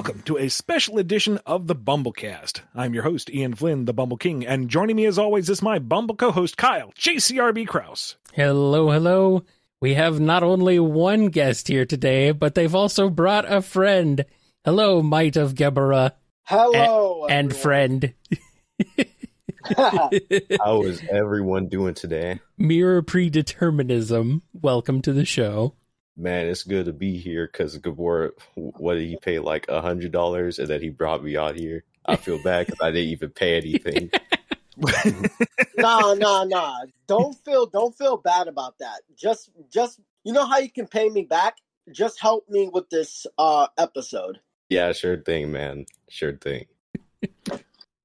Welcome to a special edition of the BumbleKast. I'm your host, Ian Flynn, the Bumble King, and joining me as always is my Bumble co host, Kyle, JCRB Kraus. Hello, hello. We have not only one guest here today, but they've also brought a friend. Hello, Might of Geburah. Hello, a- and friend. How is everyone doing today? Mirror Pre-Determinism. Welcome to the show. Man, it's good to be here because Geburah, what did he pay? Like a hundred dollars, and then he brought me out here. I feel bad because I didn't even pay anything. nah, nah, nah. Don't feel don't feel bad about that. Just just you know how you can pay me back? Just help me with this uh episode. yeah, sure thing, man. Sure thing.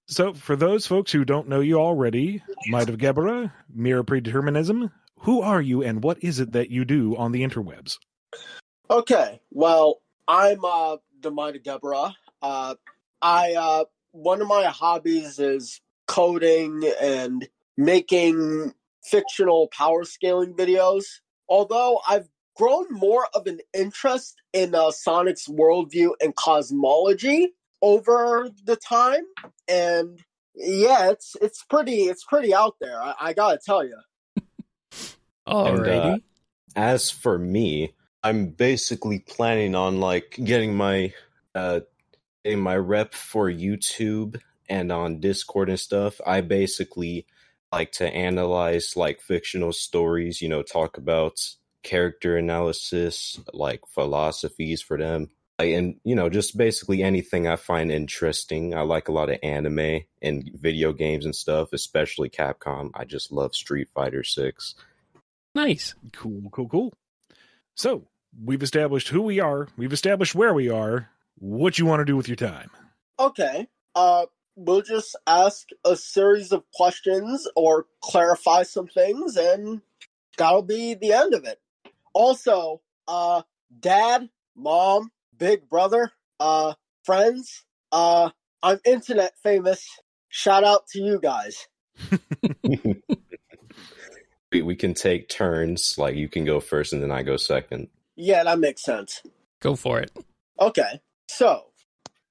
So, for those folks who don't know you already, Might of Geburah, Mirror Pre-Determinism, who are you and what is it that you do on the interwebs? Okay. Well, I'm uh the Might of Geburah. Uh I uh one of my hobbies is coding and making fictional power scaling videos. Although I've grown more of an interest in uh, Sonic's worldview and cosmology over the time, and yeah, it's it's pretty it's pretty out there. I, I gotta tell you. Alrighty. uh, As for me, I'm basically planning on like getting my uh getting my rep for YouTube and on Discord and stuff. I basically like to analyze like fictional stories, you know, talk about character analysis, like philosophies for them. Like, and you know, just basically anything I find interesting. I like a lot of anime and video games and stuff, especially Capcom. I just love Street Fighter 6. Nice. Cool, cool, cool. So, we've established who we are, we've established where we are, what you want to do with your time. Okay. Uh, we'll just ask a series of questions or clarify some things, and that'll be the end of it. Also, uh, dad, mom, big brother, uh, friends, uh, I'm internet famous. Shout out to you guys. we, we can take turns. Like you can go first and then I go second. Yeah, that makes sense. Go for it. Okay. So,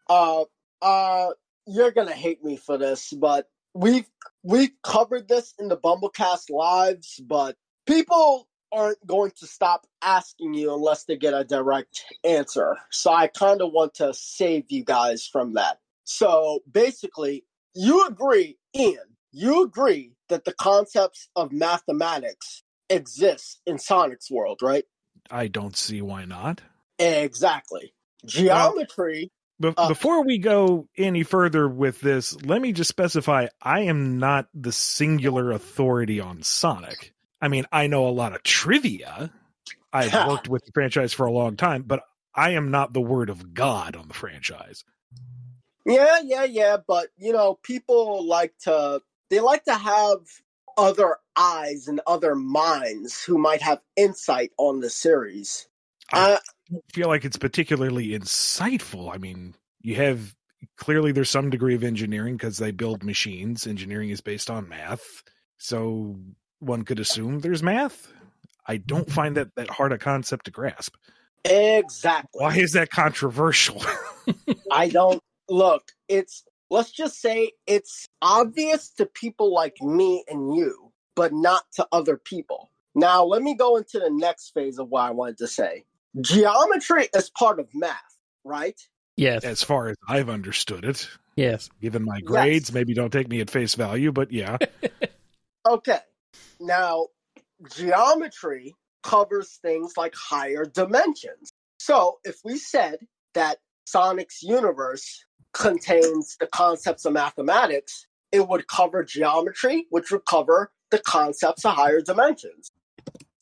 uh, uh, you're gonna hate me for this, but we've we've covered this in the BumbleKast lives, but people aren't going to stop asking you unless they get a direct answer. So I kind of want to save you guys from that. So basically, you agree, Ian, you agree that the concepts of mathematics exist in Sonic's world, right? I don't see why not. Exactly. Geometry Be- Uh, before we go any further with this, let me just specify I am not the singular authority on Sonic. I mean, I know a lot of trivia. I've worked with the franchise for a long time, but I am not the word of God on the franchise. Yeah, yeah, yeah, but you know, people like to they like to have other eyes and other minds who might have insight on the series. I Uh, feel like it's particularly insightful. I mean, you have clearly there's some degree of engineering because they build machines. Engineering is based on math. So one could assume there's math. I don't find that that hard a concept to grasp. exactly. Why is that controversial? I don't look, it's let's just say it's obvious to people like me and you, but not to other people. Now, let me go into the next phase of what I wanted to say. Geometry is part of math, right? Yes. as far as I've understood it, Yes. given my grades, Yes. maybe don't take me at face value, but yeah. Okay. Now, geometry covers things like higher dimensions. So, if we said that Sonic's universe contains the concepts of mathematics, it would cover geometry, which would cover the concepts of higher dimensions.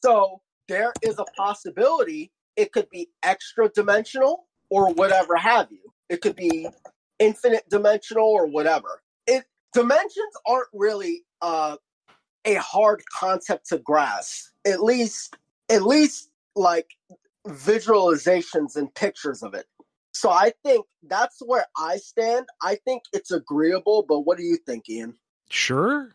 So, there is a possibility it could be extra dimensional or whatever have you. It could be infinite dimensional or whatever. It dimensions aren't really uh a hard concept to grasp. At least, at least like visualizations and pictures of it. So I think that's where I stand. I think it's agreeable, but what do you think, Ian? Sure.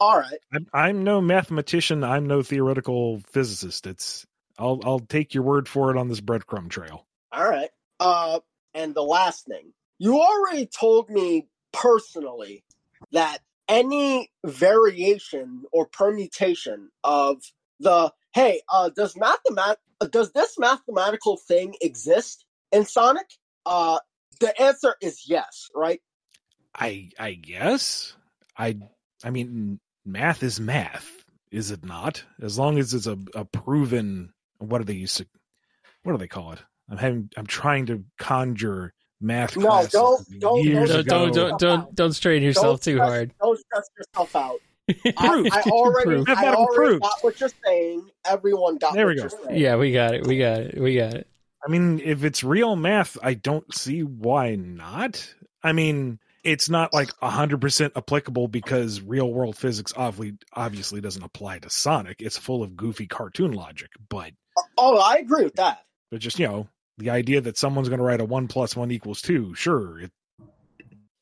All right. I'm, I'm no mathematician. I'm no theoretical physicist. It's I'll I'll take your word for it on this breadcrumb trail. All right. Uh and the last thing, you already told me personally that any variation or permutation of the hey, uh, does mathemat does this mathematical thing exist in Sonic? Uh, the answer is yes, right? I I guess I I mean math is math, is it not? As long as it's a, a proven what do they use to what do they call it? I'm having I'm trying to conjure math. No, classes don't- don't- years Don't ago. don't don't don't, don't strain yourself Don't too stress- hard. Don't stress yourself out. I, Proof. I already, Proof. I already proof. got what you're saying. Everyone got There what we go. you're saying. Yeah, we got it. We got it. We got it. I mean, if it's real math, I don't see why not. I mean, it's not like 100% applicable because real world physics obviously obviously doesn't apply to Sonic. It's full of goofy cartoon logic, but Oh, I agree with that. but just, you know, the idea that someone's going to write a 1 plus 1 equals 2, sure, it,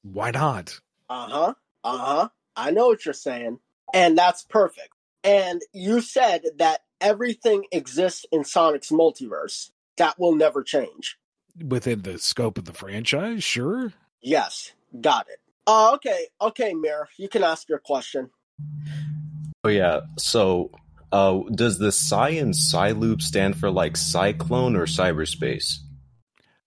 why not? Uh huh. Uh huh. I know what you're saying. And that's perfect. And you said that everything exists in Sonic's multiverse. That will never change. Within the scope of the franchise, sure. Yes. Got it. Uh, okay. Okay, Mir. You can ask your question. Oh yeah. So, uh, does the Cy and Cyloop stand for like cyclone or cyberspace?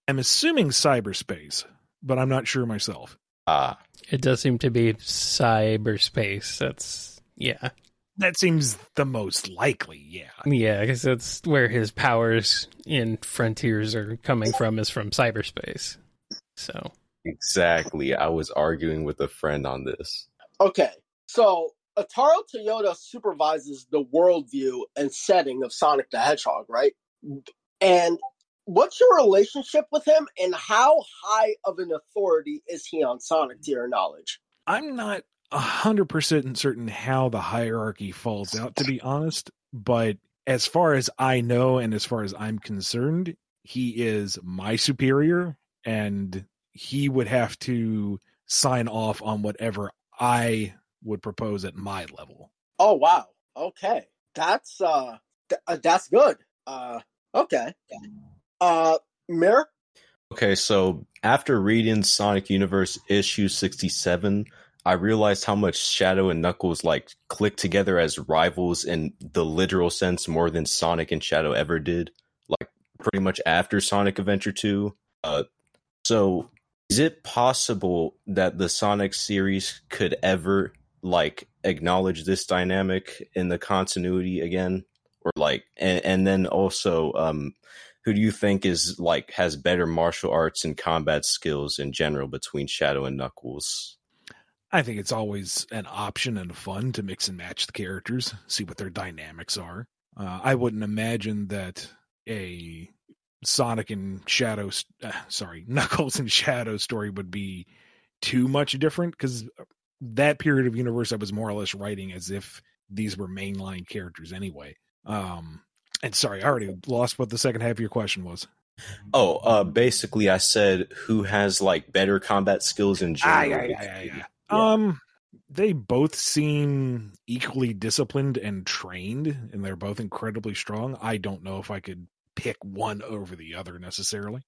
I'm assuming cyberspace, but I'm not sure myself. Ah, It does seem to be cyberspace. That's yeah, That seems the most likely, yeah. yeah. Because that's where his powers in Frontiers are coming from. Is from cyberspace. So exactly. I was arguing with a friend on this. Okay. So Eitaro Toyoda supervises the worldview and setting of Sonic the Hedgehog, right? And what's your relationship with him and how high of an authority is he on Sonic to your knowledge? I'm not a hundred percent certain how the hierarchy falls out, to be honest. But as far as I know, and as far as I'm concerned, he is my superior, and he would have to sign off on whatever I would propose at my level. Oh wow. Okay. That's uh, th- uh that's good. Uh okay. Uh Mir? Okay, so after reading Sonic Universe issue 67, I realized how much Shadow and Knuckles like click together as rivals in the literal sense more than Sonic and Shadow ever did. Like pretty much after Sonic Adventure 2. Uh so is it possible that the Sonic series could ever like acknowledge this dynamic in the continuity again? Or like and, and then also um who do you think is like has better martial arts and combat skills in general between Shadow and Knuckles? I think it's always an option and fun to mix and match the characters, see what their dynamics are. Uh, I wouldn't imagine that a Sonic and Shadow, uh, sorry, Knuckles and Shadow story would be too much different because that period of universe I was more or less writing as if these were mainline characters anyway. Um, and sorry, I already lost what the second half of your question was. Oh, uh basically I said who has like better combat skills in Ah, general. Yeah. Um, they both seem equally disciplined and trained, and they're both incredibly strong. I don't know if I could pick one over the other necessarily.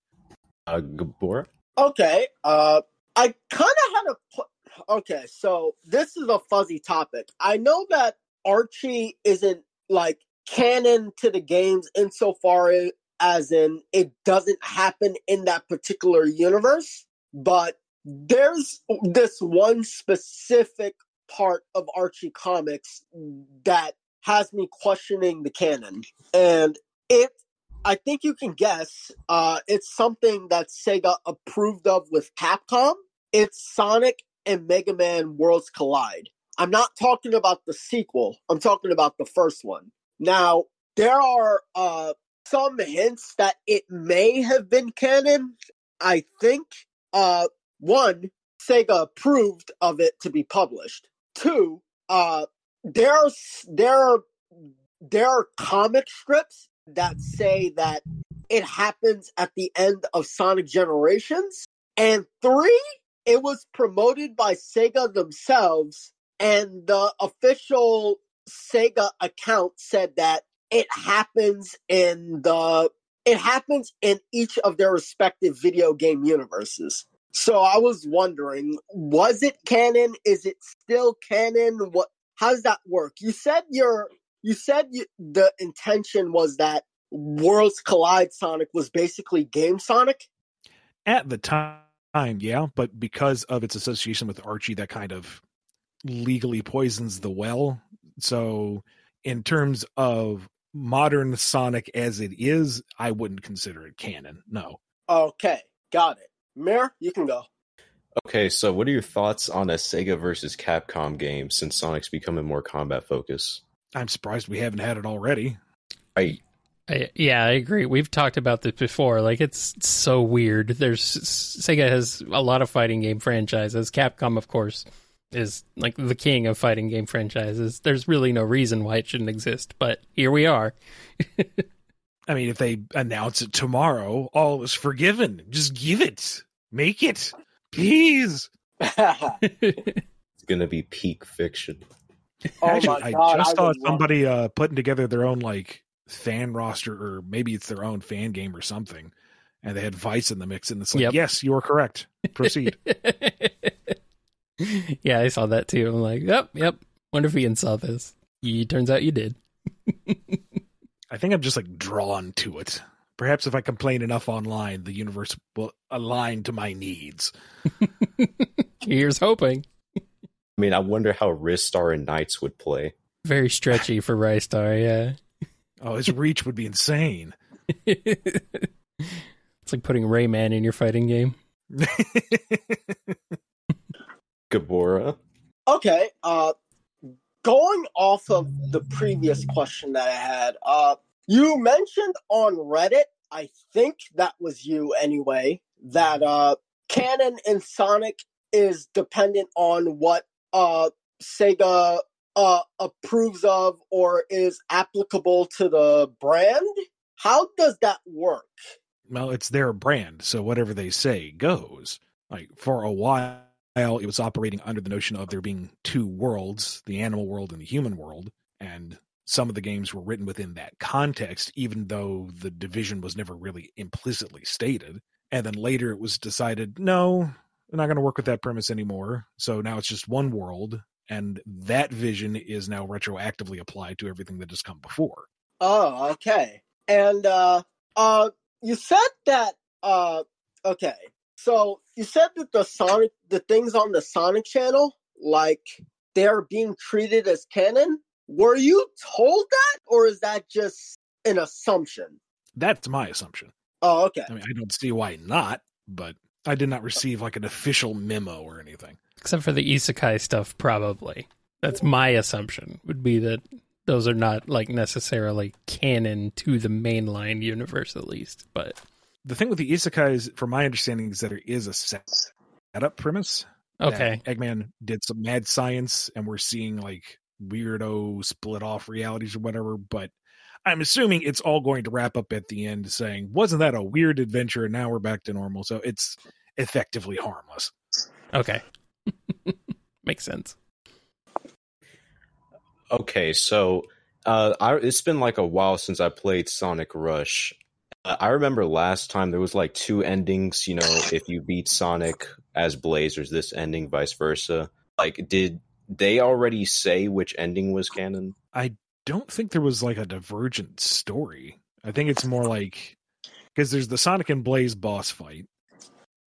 Uh Geburah? Okay. Uh I kind of had a put Okay, so this is a fuzzy topic. I know that Archie isn't like canon to the games insofar as in it doesn't happen in that particular universe, but there's this one specific part of Archie comics that has me questioning the canon. And it I think you can guess uh it's something that Sega approved of with Capcom. It's Sonic and Mega Man Worlds Collide. I'm not talking about the sequel. I'm talking about the first one. Now, there are uh some hints that it may have been canon. I think uh one Sega approved of it to be published. Two, uh there's there are there are comic strips that say that it happens at the end of Sonic Generations. And three, it was promoted by Sega themselves, and the official Sega account said that it happens in the it happens in each of their respective video game universes. So I was wondering, was it canon? Is it still canon? What? How does that work? You said your you said you, the intention was that Worlds Collide Sonic was basically Game Sonic. At the time, yeah, but because of its association with Archie, that kind of legally poisons the well. So, in terms of modern Sonic as it is, I wouldn't consider it canon. No. Okay, got it. Mayor, you can go. Okay, so what are your thoughts on a Sega versus Capcom game since Sonic's becoming more combat focused? I'm surprised we haven't had it already. I I, yeah, I agree. We've talked about this before. Like, it's so weird. There's Sega has a lot of fighting game franchises. Capcom, of course, is like the king of fighting game franchises. There's really no reason why it shouldn't exist, but here we are. I mean, if they announce it tomorrow, all is forgiven. Just give it. Make it. Please. it's gonna be peak fiction. Oh Actually, my I God, just I saw somebody uh, putting together their own like fan roster, or maybe it's their own fan game or something, and they had Vice in the mix, and it's like, Yep. yes, you are correct. Proceed. yeah, I saw that too. I'm like, yep, yep. Wonder if Ian saw this. He turns out you did. I think I'm just like drawn to it. Perhaps if I complain enough online, the universe will align to my needs. Here's hoping. I mean, I wonder how Ristar and NiGHTS would play. Very stretchy for Ristar, yeah. Oh, his reach would be insane. it's like putting Rayman in your fighting game. Geburah. Okay, uh going off of the previous question that I had, uh you mentioned on Reddit, I think that was you anyway, that uh canon in Sonic is dependent on what uh Sega uh approves of or is applicable to the brand. How does that work? well, it's their brand, so whatever they say goes. Like for a while, it was operating under the notion of there being two worlds, the animal world and the human world, and some of the games were written within that context, even though the division was never really implicitly stated. And then later it was decided, no, we're not going to work with that premise anymore. So now it's just one world, and that vision is now retroactively applied to everything that has come before. Oh, okay. And uh uh you said that uh okay. So you said that the Sonic the things on the Sonic channel, like they're being treated as canon. Were you told that or is that just an assumption? That's my assumption. Oh, okay. I mean, I don't see why not, but I did not receive like an official memo or anything. Except for the isekai stuff, probably. That's my assumption, would be that those are not like necessarily canon to the mainline universe at least. But The thing with the isekais, from my understanding, is that there is a set setup premise. that okay. Eggman did some mad science, and we're seeing like weirdo split off realities or whatever. But I'm assuming it's all going to wrap up at the end saying, "Wasn't that a weird adventure?" And now we're back to normal. So it's effectively harmless. Okay. Makes sense. Okay, so uh, I, it's been like a while since I played Sonic Rush. Uh, I remember last time there was like two endings. You know, if you beat Sonic as Blaze, there's this ending, vice versa. Like, did they already say which ending was canon? I don't think there was like a divergent story. I think it's more like because there's the Sonic and Blaze boss fight,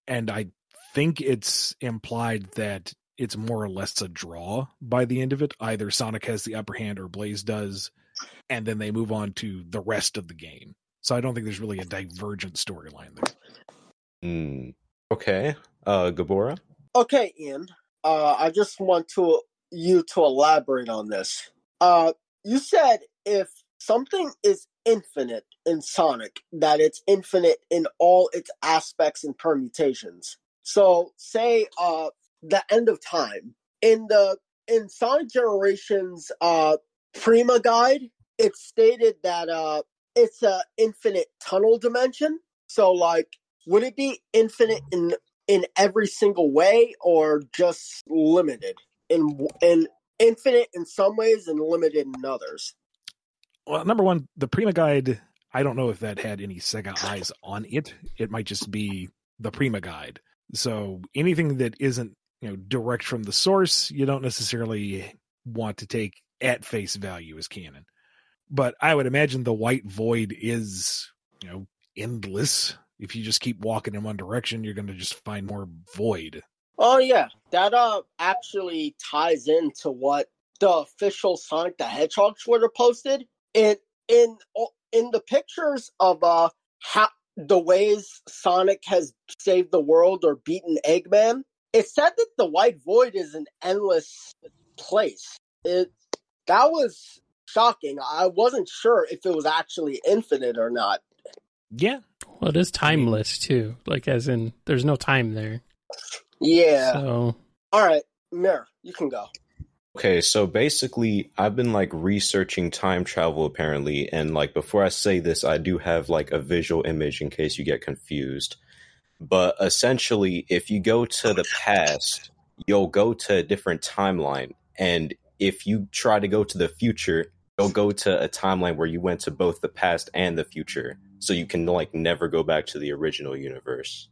and I think it's implied that it's more or less a draw by the end of it. Either Sonic has the upper hand or Blaze does, and then they move on to the rest of the game. So I don't think there's really a divergent storyline there. Hmm. Okay. Uh, Geburah. Okay, Ian. Uh I just want to you to elaborate on this. Uh you said if something is infinite in Sonic, that it's infinite in all its aspects and permutations. So say uh the end of time. In the in Sonic Generations uh Prima guide, it stated that uh it's a infinite tunnel dimension. So like would it be infinite in in every single way or just limited in in infinite in some ways and limited in others? Well, number one, the Prima Guide, I don't know if that had any Sega eyes on it. It might just be the Prima guide. So anything that isn't, you know, direct from the source, you don't necessarily want to take at face value as canon. But I would imagine the white void is, you know, endless. If you just keep walking in one direction, you're going to just find more void. Oh yeah, that uh actually ties into what the official Sonic the Hedgehog Twitter posted. In in in the pictures of uh how the ways Sonic has saved the world or beaten Eggman, it said that the White Void is an endless place. It that was shocking. I wasn't sure if it was actually infinite or not. Yeah. Well, it is timeless too. Like, as in, there's no time there. Yeah. So, All right, Mir, you can go. Okay, so basically, I've been like researching time travel apparently, and like before I say this, I do have like a visual image in case you get confused. But essentially, if you go to the past, you'll go to a different timeline, and if you try to go to the future, you'll go to a timeline where you went to both the past and the future, so you can like never go back to the original universe.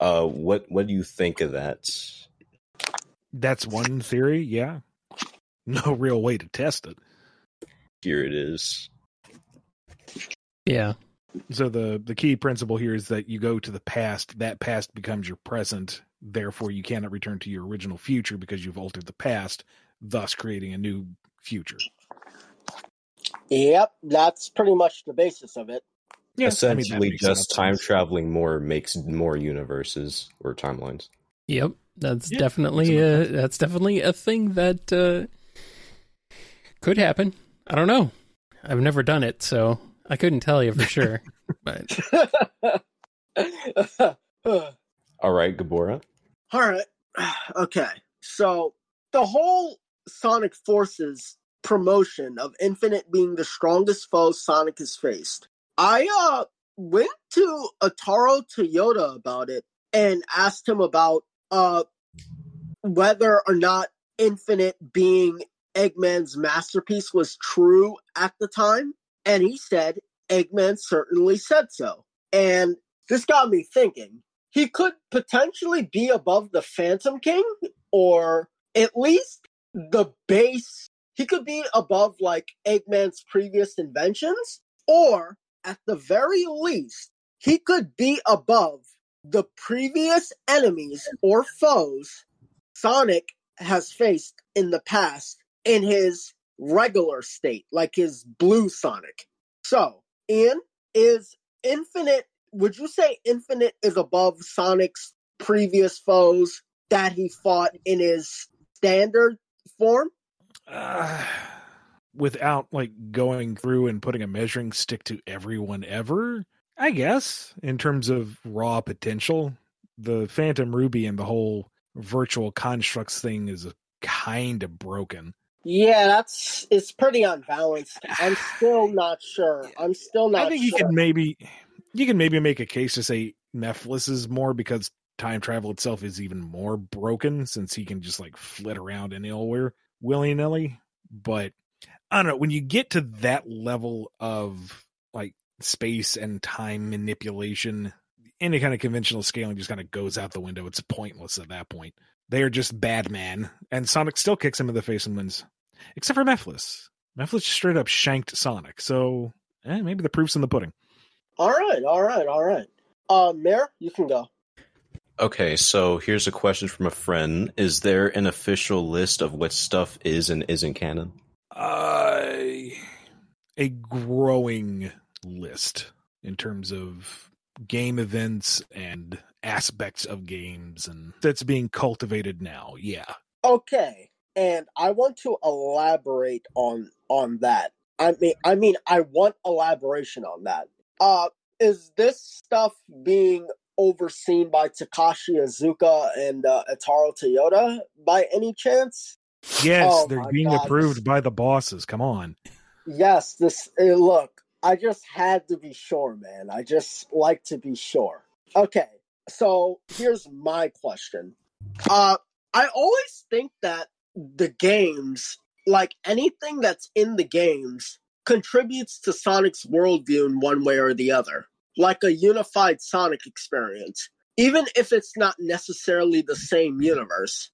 Uh, what what do you think of that? That's one theory, yeah. No real way to test it. Here it is. yeah. So the the key principle here is that you go to the past, that past becomes your present, therefore you cannot return to your original future because you've altered the past, thus creating a new future. Yep, that's pretty much the basis of it. Yeah, I mean, Essentially, just enough time traveling more makes more universes or timelines. Yep. That's Yeah, definitely that's a, what that's definitely a thing that uh, could happen. I don't know. I've never done it, so I couldn't tell you for sure. but All right, Geburah. All right. Okay. So the whole Sonic Forces promotion of Infinite being the strongest foe Sonic has faced. I uh went to Eitaro Toyoda about it and asked him about uh whether or not Infinite being Eggman's masterpiece was true at the time. And he said Eggman certainly said so. And this got me thinking he could potentially be above the Phantom King, or at least the base. He could be above like Eggman's previous inventions, or at the very least, he could be above the previous enemies or foes Sonic has faced in the past in his regular state, like his blue Sonic. So, Ian, is Infinite would you say Infinite is above Sonic's previous foes that he fought in his standard form? Uh, without like going through and putting a measuring stick to everyone ever, I guess, in terms of raw potential, the Phantom Ruby and the whole virtual constructs thing is kind of broken. Yeah, that's it's pretty unbalanced. I'm still not sure. I'm still not I think you can maybe you can maybe make a case to say Mephiles is more because time travel itself is even more broken since he can just like flit around anywhere willy nilly. But I don't know when you get to that level of like space and time manipulation, any kind of conventional scaling just kind of goes out the window. It's pointless at that point. They are just bad man, and Sonic still kicks him in the face and wins, except for Mephiles. Mephiles straight up shanked Sonic, so eh, maybe the proof's in the pudding. All right, all right, all right. Uh Mayor, you can go. Okay, so here's a question from a friend. Is there an official list of what stuff is and isn't canon? Uh, a growing list in terms of game events and aspects of games, and that's being cultivated now. Yeah. Okay, and I want to elaborate on on that. I mean, I mean, I want elaboration on that. Uh, is this stuff being overseen by Takashi Iizuka and uh, Eitaro Toyoda by any chance? Yes, Oh they're being God. approved by the bosses. Come on. Yes, this. Uh, look, I just had to be sure, man. I just like to be sure. Okay, so here's my question. Uh, I always think that the games, like anything that's in the games, contributes to Sonic's worldview in one way or the other, like a unified Sonic experience, even if it's not necessarily the same universe.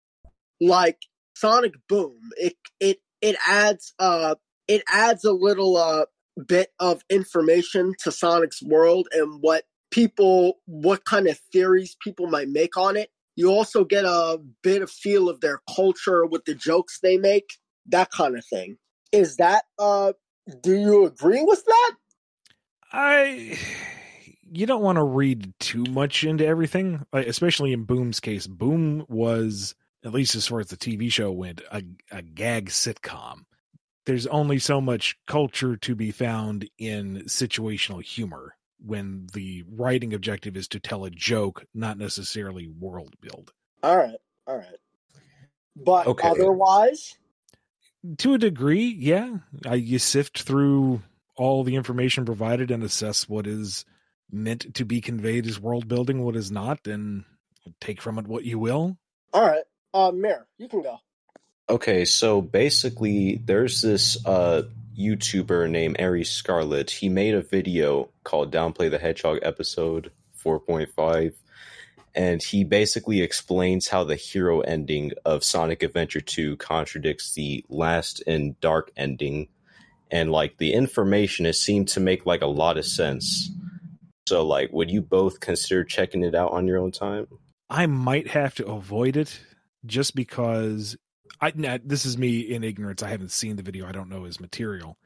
Like Sonic Boom, it it it adds uh it adds a little uh bit of information to Sonic's world and what people what kind of theories people might make on it. You also get a bit of feel of their culture with the jokes they make, that kind of thing. Is that uh do you agree with that? I you don't want to read too much into everything, especially in Boom's case. Boom was at least as far as the TV show went, a, a gag sitcom. There's only so much culture to be found in situational humor when the writing objective is to tell a joke, not necessarily world build. All right, all right. But okay. otherwise, to a degree, yeah, I, you sift through all the information provided and assess what is meant to be conveyed as world building, what is not, and take from it what you will. All right, uh, Mayor, you can go. Okay, so basically, there's this uh YouTuber named Aries Scarlet. He made a video called Downplay the Hedgehog episode 4.5 and he basically explains how the hero ending of Sonic Adventure 2 contradicts the last and dark ending and like the information it seemed to make like a lot of sense. So like would you both consider checking it out on your own time? I might have to avoid it just because I this is me in ignorance. I haven't seen the video. I don't know his material.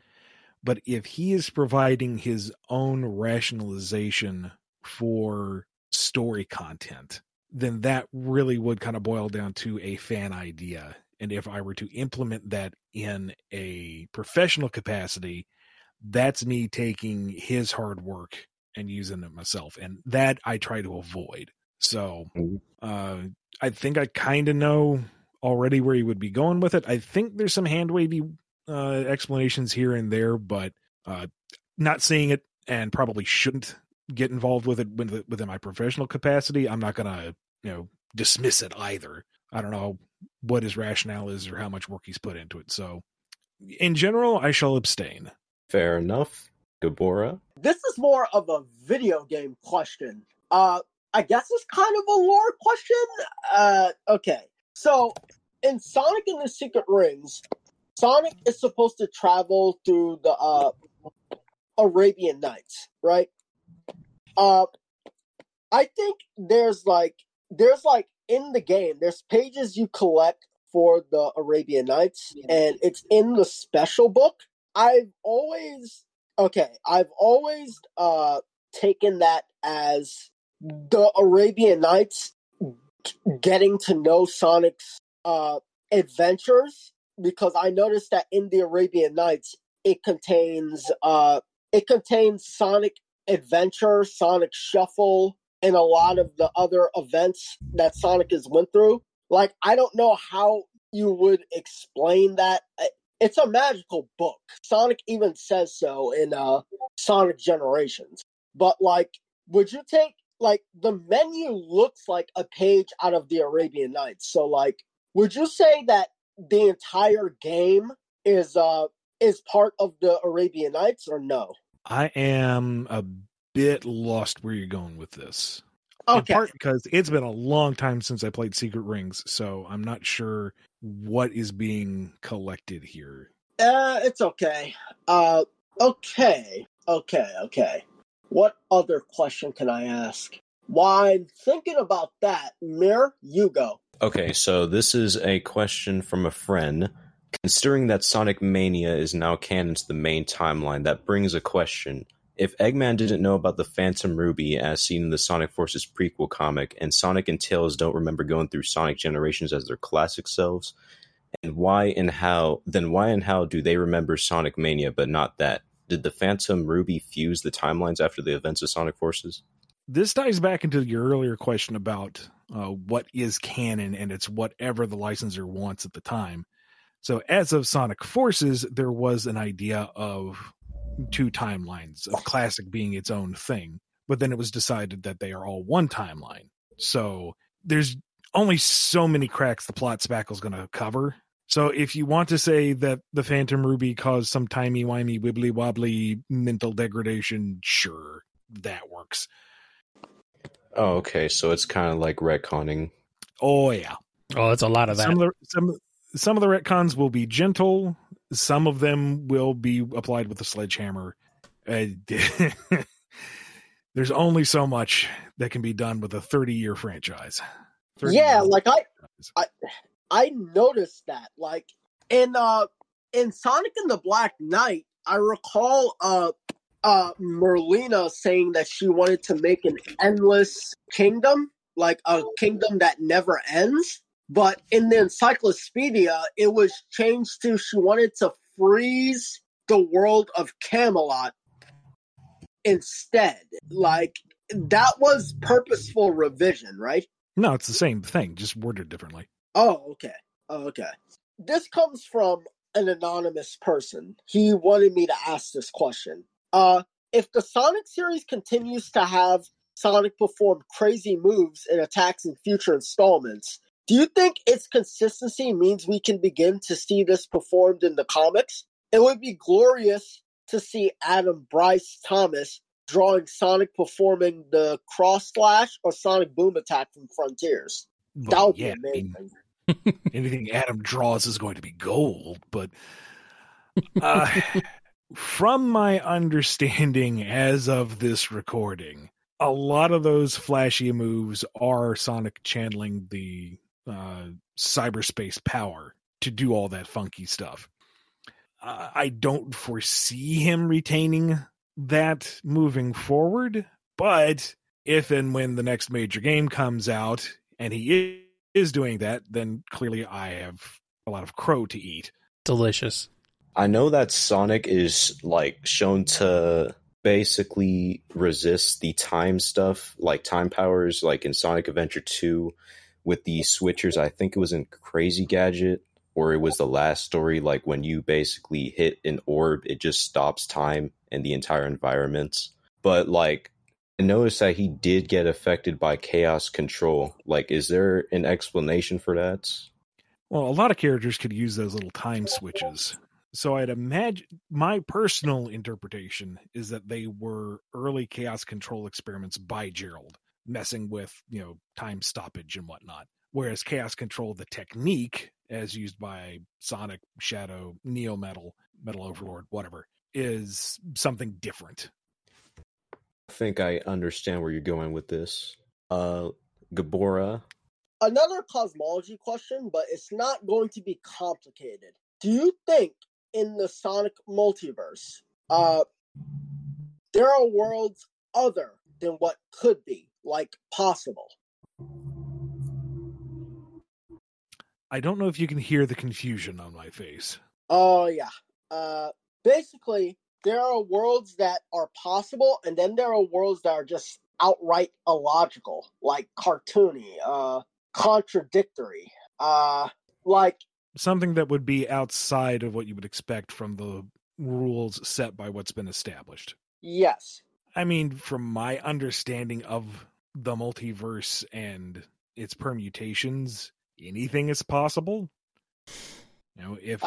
But if he is providing his own rationalization for story content, then that really would kind of boil down to a fan idea. And if I were to implement that in a professional capacity, that's me taking his hard work and using it myself. And that I try to avoid. So mm-hmm. uh, I think I kind of know already where he would be going with it. I think there's some hand wavy uh, explanations here and there, but uh, not seeing it and probably shouldn't get involved with it within my professional capacity. I'm not going to, you know, dismiss it either. I don't know what his rationale is or how much work he's put into it. So, in general, I shall abstain. Fair enough. Geburah? This is more of a video game question. Uh, I guess it's kind of a lore question. Uh, okay. So, in Sonic and the Secret Rings, Sonic is supposed to travel through the uh, Arabian Nights, right? Uh, I think there's like there's like in the game there's pages you collect for the Arabian Nights, and it's in the special book. I've always okay, I've always uh taken that as the Arabian Nights getting to know Sonic's uh, adventures because I noticed that in the Arabian Nights it contains uh, it contains Sonic Adventure, Sonic Shuffle, and a lot of the other events that Sonic has went through. Like I don't know how you would explain that. It's a magical book. Sonic even says so in uh, Sonic Generations. But like, would you take like the menu looks like a page out of the Arabian Nights. So like would you say that the entire game is uh is part of the Arabian Nights or no? I am a bit lost where you're going with this. Okay. In part because it's been a long time since I played Secret Rings, so I'm not sure what is being collected here. Uh, it's okay. Uh, okay, okay, okay. What other question can I ask? While thinking about that, Mir, you go. Okay, so this is a question from a friend. Considering that Sonic Mania is now canon to the main timeline, that brings a question. If Eggman didn't know about the Phantom Ruby as seen in the Sonic Forces prequel comic, and Sonic and Tails don't remember going through Sonic generations as their classic selves, and why and how then why and how do they remember Sonic Mania but not that? Did the Phantom Ruby fuse the timelines after the events of Sonic Forces? This ties back into your earlier question about uh, what is canon, and it's whatever the licensor wants at the time. So, as of Sonic Forces, there was an idea of two timelines, of Classic being its own thing, but then it was decided that they are all one timeline. So, there's only so many cracks the plot spackle's going to cover So if you want to say that the Phantom Ruby caused some timey wimey wibbly wobbly mental degradation, sure, that works. Oh, okay. So it's kind of like retconning. Oh yeah. Oh, it's a lot of that. Some of the some some of the retcons will be gentle. Some of them will be applied with a sledgehammer. Uh, there's only so much that can be done with a 30 year franchise. 30 Yeah, year like I. I I noticed that. Like in uh in Sonic and the Black Knight, I recall uh uh Merlina saying that she wanted to make an endless kingdom, like a kingdom that never ends. But in the encyclopedia, it was changed to she wanted to freeze the world of Camelot instead. Like that was purposeful revision, right? no, it's the same thing, just worded differently. Oh, okay. Oh, okay. This comes from an anonymous person. He wanted me to ask this question. Uh, if the Sonic series continues to have Sonic perform crazy moves and attacks in future installments, do you think its consistency means we can begin to see this performed in the comics? It would be glorious to see Adam Bryce Thomas drawing Sonic performing the cross slash or Sonic boom attack from Frontiers. That would yeah, be I mean, amazing. Anything Adam draws is going to be gold, but uh, from my understanding as of this recording, a lot of those flashy moves are Sonic channeling the uh, cyberspace power to do all that funky stuff. Uh, I don't foresee him retaining that moving forward, but if and when the next major game comes out and he is doing that, then clearly I have a lot of crow to eat. Delicious. I know that Sonic is like shown to basically resist the time stuff, like time powers, like in Sonic Adventure 2 with the switchers. I think it was in Crazy Gadget, or it was the last story, like when you basically hit an orb, it just stops time and the entire environment. But like I noticed that he did get affected by chaos control. Like, is there an explanation for that? Well, a lot of characters could use those little time switches. So I'd imagine my personal interpretation is that they were early chaos control experiments by Gerald, messing with, you know, time stoppage and whatnot. Whereas chaos control, the technique as used by Sonic, Shadow, Neo Metal, Metal Overlord, whatever, is something different. I think I understand where you're going with this. Uh, Geburah, another cosmology question, but it's not going to be complicated. Do you think in the Sonic multiverse, uh, there are worlds other than what could be, like possible? I don't know if you can hear the confusion on my face. Oh yeah. Uh, basically, there are worlds that are possible, and then there are worlds that are just outright illogical, like cartoony, uh, contradictory. Uh, like Something that would be outside of what you would expect from the rules set by what's been established. yes, I mean, from my understanding of the multiverse and its permutations, anything is possible. You know, if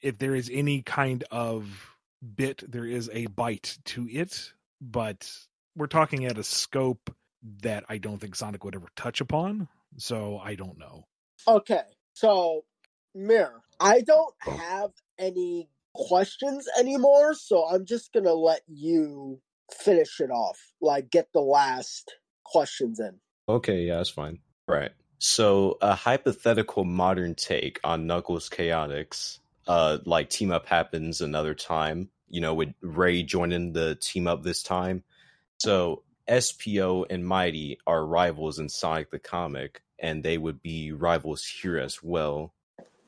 if there is any kind of bit, there is a bite to it, but we're talking at a scope that I don't think Sonic would ever touch upon. So I don't know. Okay, so Mirror, I don't have any questions anymore, so I'm just gonna let you finish it off. Like, get the last questions in. Okay, yeah, that's fine. Right. So, a hypothetical modern take on Knuckles Chaotix, uh, like team up happens another time. You know, with Ray joining the team up this time. So, Espio and Mighty are rivals in Sonic the Comic, and they would be rivals here as well.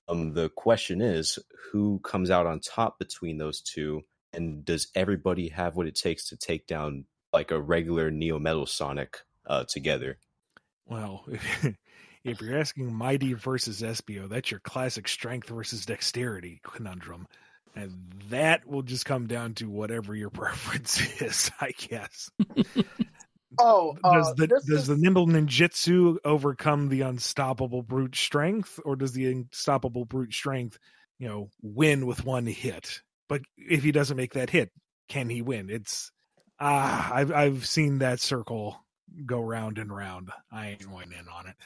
Um, the question is, who comes out on top between those two, and does everybody have what it takes to take down like a regular Neo Metal Sonic uh, together? Well, if, you're asking Mighty versus Espio, that's your classic strength versus dexterity conundrum. And that will just come down to whatever your preference is, I guess. Oh, uh, does the does is- the nimble ninjutsu overcome the unstoppable brute strength, or does the unstoppable brute strength, you know, win with one hit? But if he doesn't make that hit, can he win? It's ah, I've I've seen that circle go round and round. I ain't going in on it.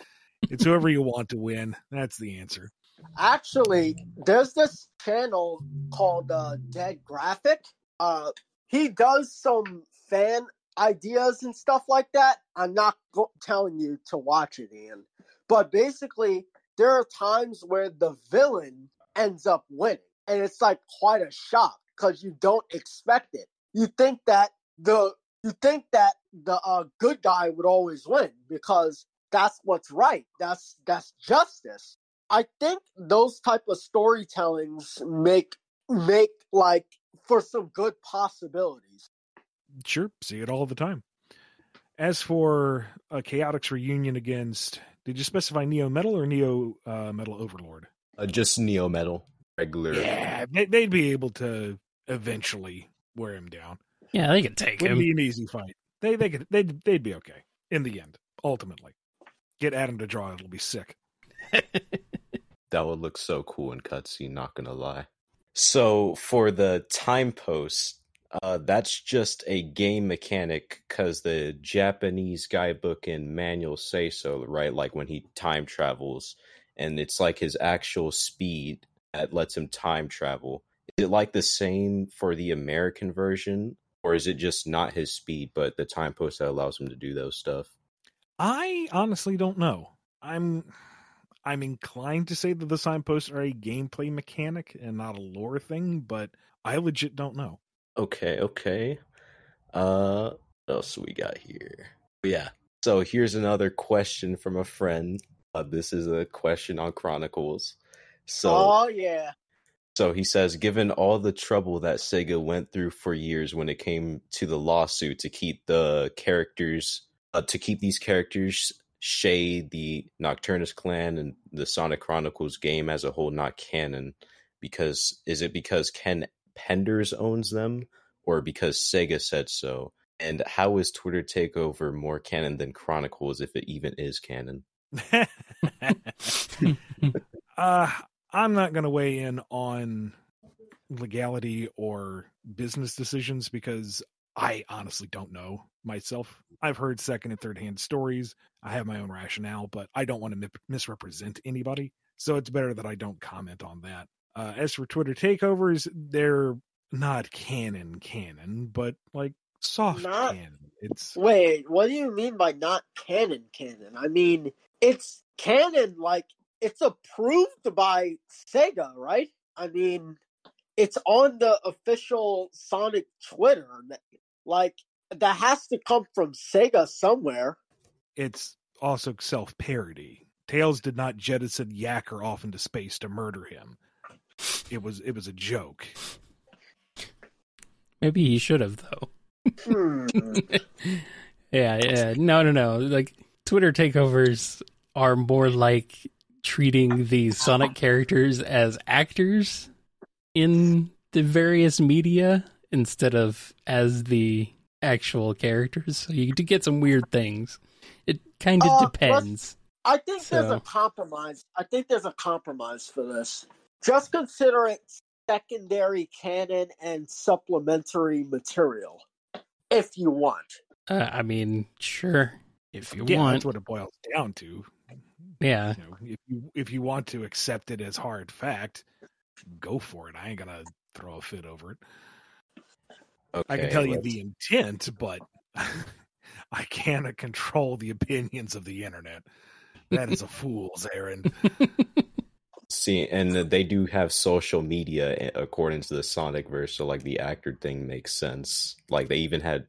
It's whoever you want to win. That's the answer. Actually, there's this channel called uh, Dead Graphic. Uh, he does some fan ideas and stuff like that. I'm not go- telling you to watch it, Ian. But basically, there are times where the villain ends up winning, and it's like quite a shock because you don't expect it. You think that the you think that the uh, good guy would always win because that's what's right. That's that's justice. I think those type of storytellings make make like for some good possibilities. Sure, see it all the time. As for a Chaotix reunion against, did you specify Neo Metal or Neo uh, Metal Overlord? Uh, just Neo Metal, regular. Yeah, they, they'd be able to eventually wear him down. Yeah, they can take Wouldn't him. be an easy fight. They they could they'd they'd be okay in the end. Ultimately, get Adam to draw. It'll be sick. That would look so cool in cutscene, not gonna lie. So for the time post, uh, that's just a game mechanic because the Japanese guidebook and manual say so, right? Like when he time travels, and it's like his actual speed that lets him time travel. Is it like the same for the American version, or is it just not his speed, but the time post that allows him to do those stuff? I honestly don't know. I'm I'm inclined to say that the signposts are a gameplay mechanic and not a lore thing, but I legit don't know. Okay, okay. Uh, what else we got here? Yeah. So here's another question from a friend. Uh, this is a question on Chronicles. So, oh yeah. so he says, given all the trouble that Sega went through for years when it came to the lawsuit to keep the characters, uh, to keep these characters, Shay, the Nocturnus clan, and the Sonic Chronicles game as a whole not canon, because is it because Ken Penders owns them, or because Sega said so? And how is Twitter Takeover more canon than Chronicles, if it even is canon? uh, I'm not going to weigh in on legality or business decisions because I honestly don't know myself. I've heard second and third hand stories. I have my own rationale, but I don't want to mi- misrepresent anybody. So it's better that I don't comment on that. Uh, as for Twitter takeovers, they're not canon canon, but like soft Not- canon. It's Wait, what do you mean by not canon canon? I mean, it's canon like it's approved by Sega, right? I mean, it's on the official Sonic Twitter. Like that has to come from Sega somewhere. it's also self parody. Tails did not jettison Yacker off into space to murder him. It was it was a joke. Maybe he should have though. Hmm. Yeah, yeah. No, no, no. Like Twitter takeovers are more like treating the Sonic characters as actors in the various media instead of as the actual characters. So you do get some weird things. It kind of Uh, depends. I think there's a compromise. I think there's a compromise for this. Just consider it secondary canon and supplementary material, if you want. Uh, I mean, sure, if you Yeah, want. that's what it boils down to. Yeah, You know, if you if you want to accept it as hard fact, go for it. I ain't gonna throw a fit over it. Okay, I can tell you let's- the intent, but I cannot control the opinions of the internet. That is a fool's errand. See, and they do have social media a- according to the Sonic verse, so like the actor thing makes sense. Like they even had,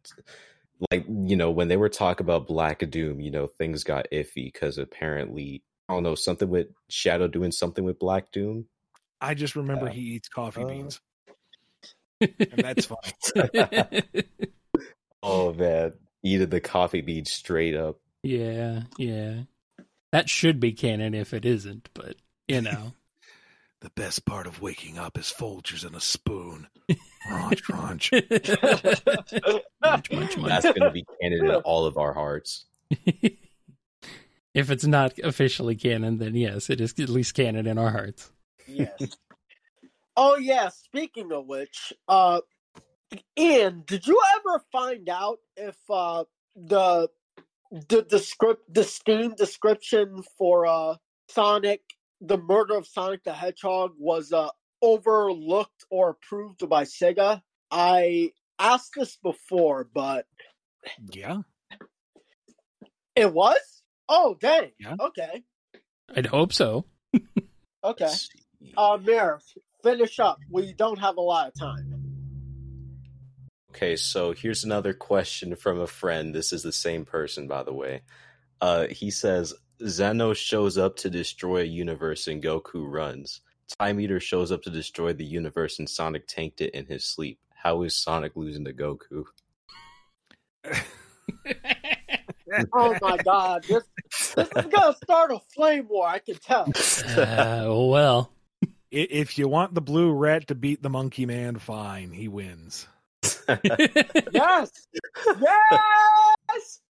like you know, when they were talking about Black Doom, you know, things got iffy because apparently, I don't know, something with Shadow doing something with Black Doom. I just remember Uh, he eats coffee uh, beans, and that's funny. Oh man, eating the coffee bean straight up. yeah, yeah. That should be canon if it isn't, but you know. The best part of waking up is Folgers and a spoon. Crunch, crunch. munch, munch, munch. That's going to be canon in all of our hearts. if it's not officially canon, then yes, it is at least canon in our hearts. Yes. Oh yeah. Speaking of which, uh, Ian, did you ever find out if uh the the the script the Steam description for uh Sonic the murder of Sonic the Hedgehog was uh overlooked or approved by Sega? I asked this before, but Yeah. it was. Oh dang. Yeah. Okay. I'd hope so. Okay. Uh, Mirror, finish up. We don't have a lot of time. Okay, so here's another question from a friend. This is the same person, by the way. Uh, he says Zeno shows up to destroy a universe and Goku runs. Time Eater shows up to destroy the universe and Sonic tanked it in his sleep. How is Sonic losing to Goku? Oh my god, this this is gonna start a flame war. I can tell. Uh, well, I- If you want the blue rat to beat the monkey man, fine. He wins. Yes, yes.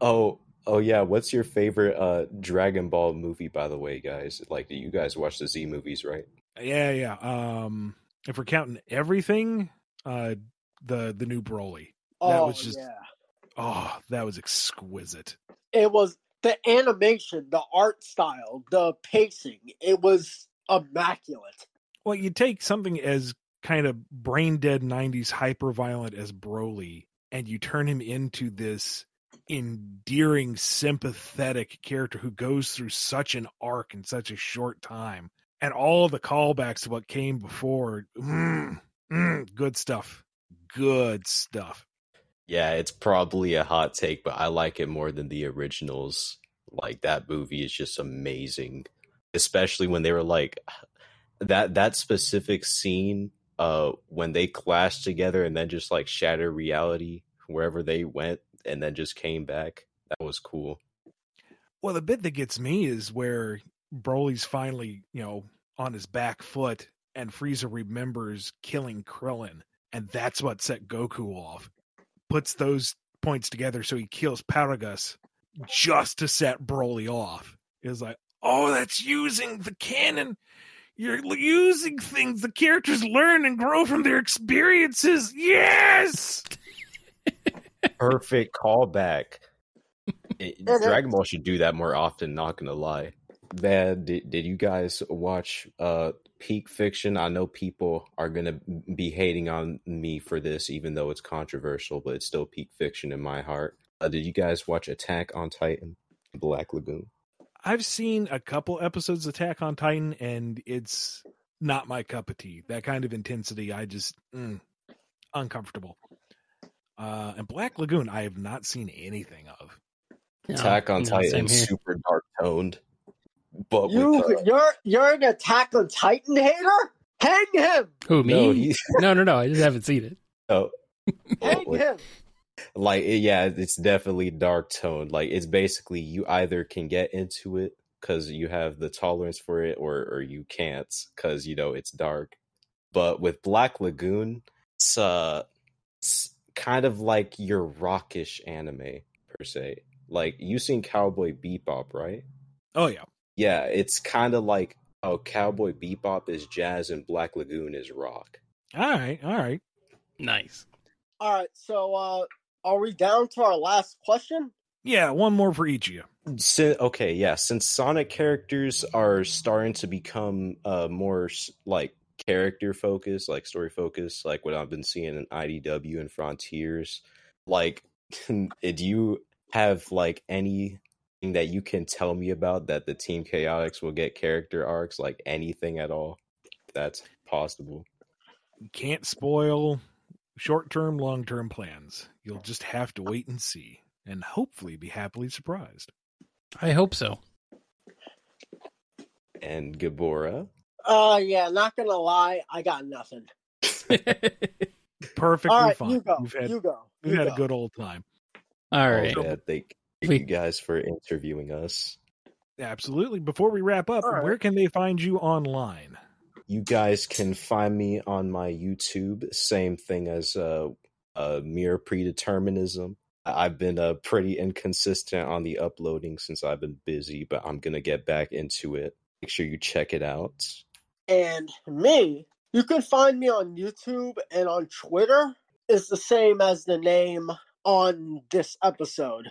oh, oh yeah. What's your favorite uh Dragon Ball movie, by the way, guys? Like, you guys watch the Z movies, right? Yeah, yeah. Um, if we're counting everything, uh, the the new Broly. That oh was just- yeah. Oh, that was exquisite. It was the animation, the art style, the pacing. It was immaculate. Well, you take something as kind of brain dead 90s hyper violent as Broly and you turn him into this endearing, sympathetic character who goes through such an arc in such a short time. And all the callbacks to what came before. Mm, mm, good stuff. Good stuff. Yeah, it's probably a hot take, but I like it more than the originals. Like that movie is just amazing, especially when they were like that that specific scene uh when they clashed together and then just like shatter reality wherever they went and then just came back. That was cool. Well, the bit that gets me is where Broly's finally, you know, on his back foot and Frieza remembers killing Krillin. And that's what set Goku off. Puts those points together so he kills Paragus just to set Broly off. It was like, oh, that's using the canon. You're using things the characters learn and grow from their experiences. Yes! Perfect callback. It- it- Dragon Ball should do that more often, not gonna lie. Man, did, did you guys watch uh Peak Fiction? I know people are gonna be hating on me for this, even though it's controversial, but it's still Peak Fiction in my heart. Uh, did you guys watch Attack on Titan, Black Lagoon? I've seen a couple episodes of Attack on Titan, and it's not my cup of tea. That kind of intensity, I just mm, uncomfortable. Uh, and Black Lagoon, I have not seen anything of. Attack on no, Titan, super dark toned, but You, with, uh, you're you're an Attack on Titan hater. Hang him. Who me? no, No, he, no, no, I just haven't seen it. no, Hang Like- him. Like yeah it's definitely dark toned like it's basically you either can get into it because you have the tolerance for it or or you can't because you know it's dark but with black lagoon it's uh it's kind of like your rockish anime per se like you seen cowboy bebop right Oh yeah, yeah it's kind of like oh cowboy bebop is jazz and black lagoon is rock all right, all right. Nice. All right. So, uh, are we down to our last question? Yeah, one more for each of you. Si- okay, yeah. Since Sonic characters are starting to become uh more like character focused, like story focused, like what I've been seeing in IDW and Frontiers, like, do you have like anything that you can tell me about that the Team Chaotix will get character arcs, like anything at all? That's possible. Can't spoil short term, long term plans. You'll just have to wait and see, and hopefully be happily surprised. I hope so. And Geburah, Uh, yeah. Not gonna lie, I got nothing. Perfectly All right, fine. you go. We've had you go. we've you had a good old time. All right. yeah, thank, thank We- you guys for interviewing us. Absolutely. Before we wrap up, All right. where can they find you online? You guys can find me on my YouTube. Same thing as uh, uh, Mirror Pre-Determinism. I've been uh, pretty inconsistent on the uploading since I've been busy, but I'm gonna get back into it. Make sure you check it out. And me, you can find me on YouTube and on Twitter. Is the same as the name on this episode.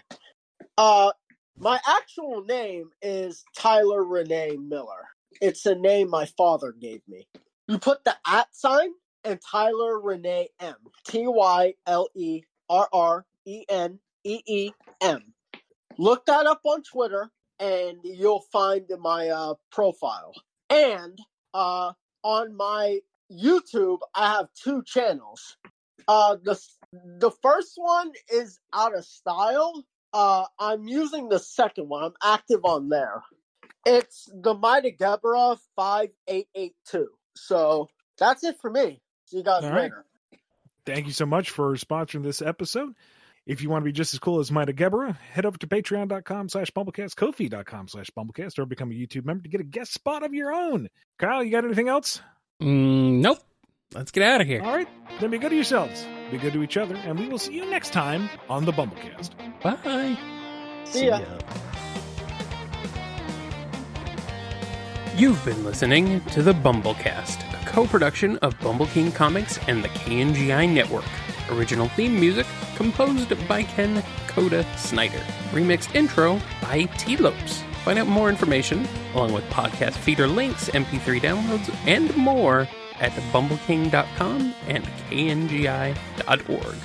Uh, my actual name is Tyler Renee Miller. It's a name my father gave me. You put the at sign and Tyler Renee M. T Y L E R R E N E E M. Look that up on Twitter and you'll find my uh, profile. And uh, on my YouTube, I have two channels. Uh, the the first one is out of style. Uh, I'm using the second one. I'm active on there. It's the Might of Geburah five eight eight two. So that's it for me. See you guys All right. later. Thank you so much for sponsoring this episode. If you want to be just as cool as Might of Geburah, head over to patreon.com slash bumblekast, kofi.com slash bumblekast, or become a YouTube member to get a guest spot of your own. Kyle, you got anything else? Mm, nope. Let's get out of here. All right, then be good to yourselves, be good to each other, and we will see you next time on the BumbleKast. Bye. See ya. You've been listening to the BumbleKast, a co-production of Bumble King Comics and the KNGI Network. Original theme music composed by Ken Coda Snyder. Remixed intro by Tee Lopes. Find out more information, along with podcast feeder links, MP3 downloads, and more at bumbleking.com and kngi.org.